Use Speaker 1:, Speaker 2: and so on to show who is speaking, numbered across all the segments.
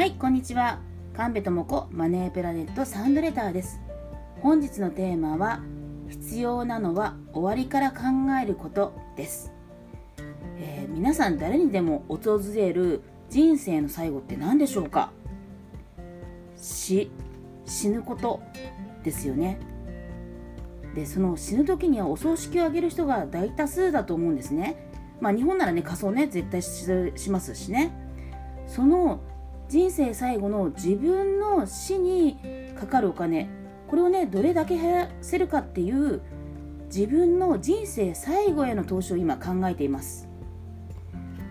Speaker 1: はいこんにちは。神戸智子マネープラネットサンドレターです。本日のテーマは必要なのは終わりから考えることです、えー、皆さん誰にでも訪れる人生の最後って何でしょうか？死死ぬことですよね。でその死ぬ時にはお葬式をあげる人が大多数だと思うんですね。まあ日本ならね仮装ね絶対しますしね。その人生最後の自分の死にかかるお金。これをねどれだけ減らせるかっていう自分の人生最後への投資を今考えています。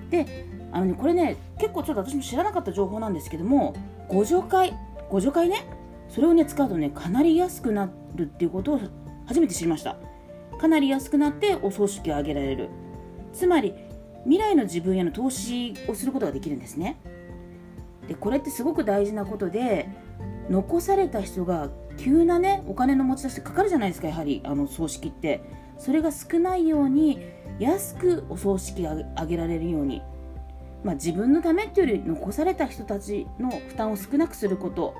Speaker 1: であのねこれね結構ちょっと私も知らなかった情報なんですけども互助会互助会ねそれをね使うとねかなり安くなるっていうことを初めて知りました。かなり安くなってお葬式を挙げられる。つまり未来の自分への投資をすることができるんですね。でこれってすごく大事なことで残された人が急なねお金の持ち出しかかるじゃないですかやはりあの葬式って。それが少ないように安くお葬式が挙げられるように、まあ、自分のためっていうより残された人たちの負担を少なくすること。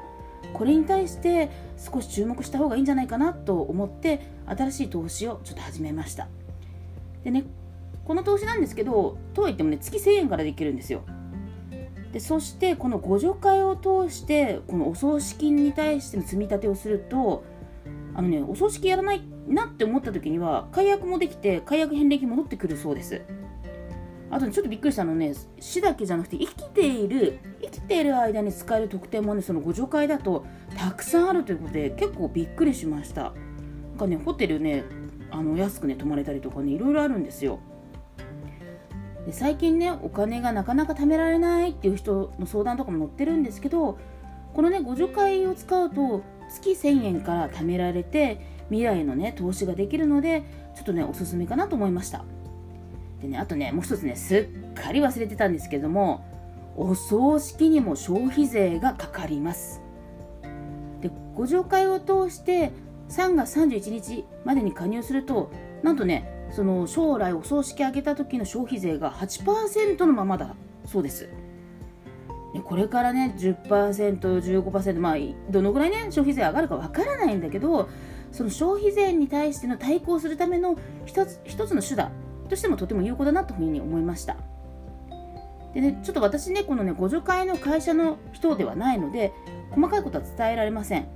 Speaker 1: これに対して少し注目した方がいいんじゃないかなと思って新しい投資をちょっと始めました。でねこの投資なんですけどとはいってもね月1000円からできるんですよ。でそしてこの互助会を通してこのお葬式に対しての積み立てをするとあのねお葬式やらないなって思った時には解約もできて解約返礼金戻ってくるそうです。あと、ね、ちょっとびっくりしたのね死だけじゃなくて生きている生きている間に使える特典もねその互助会だとたくさんあるということで結構びっくりしました。なんかねホテルねあの安くね泊まれたりとかねいろいろあるんですよ。で最近ねお金がなかなか貯められないっていう人の相談とかも載ってるんですけどこのね互助会を使うと月1000円から貯められて未来のね投資ができるのでちょっとねおすすめかなと思いました。でねあとねもう一つねすっかり忘れてたんですけどもお葬式にも消費税がかかります。で互助会を通して3月31日までに加入するとなんとねその将来お葬式あげた時の消費税が8%のままだそうです。これからね 10%15% まあどのぐらいね消費税上がるかわからないんだけどその消費税に対しての対抗するための一つ一つの手段としてもとても有効だなというふうに思いましたでねちょっと私ねこのね互助会の会社の人ではないので細かいことは伝えられません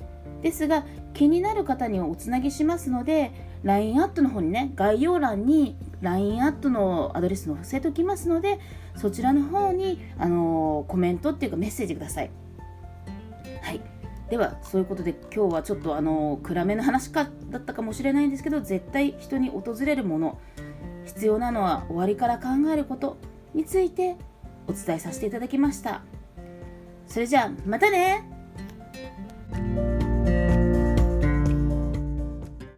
Speaker 1: ですが気になる方にはおつなぎしますので LINE アットの方にね概要欄に LINE アットのアドレスの伏せておきますのでそちらの方に、あのー、コメントっていうかメッセージください。はい。ではそういうことで今日はちょっとあのー、暗めの話かだったかもしれないんですけど絶対人に訪れるもの必要なのは終わりから考えることについてお伝えさせていただきました。それじゃあまたね！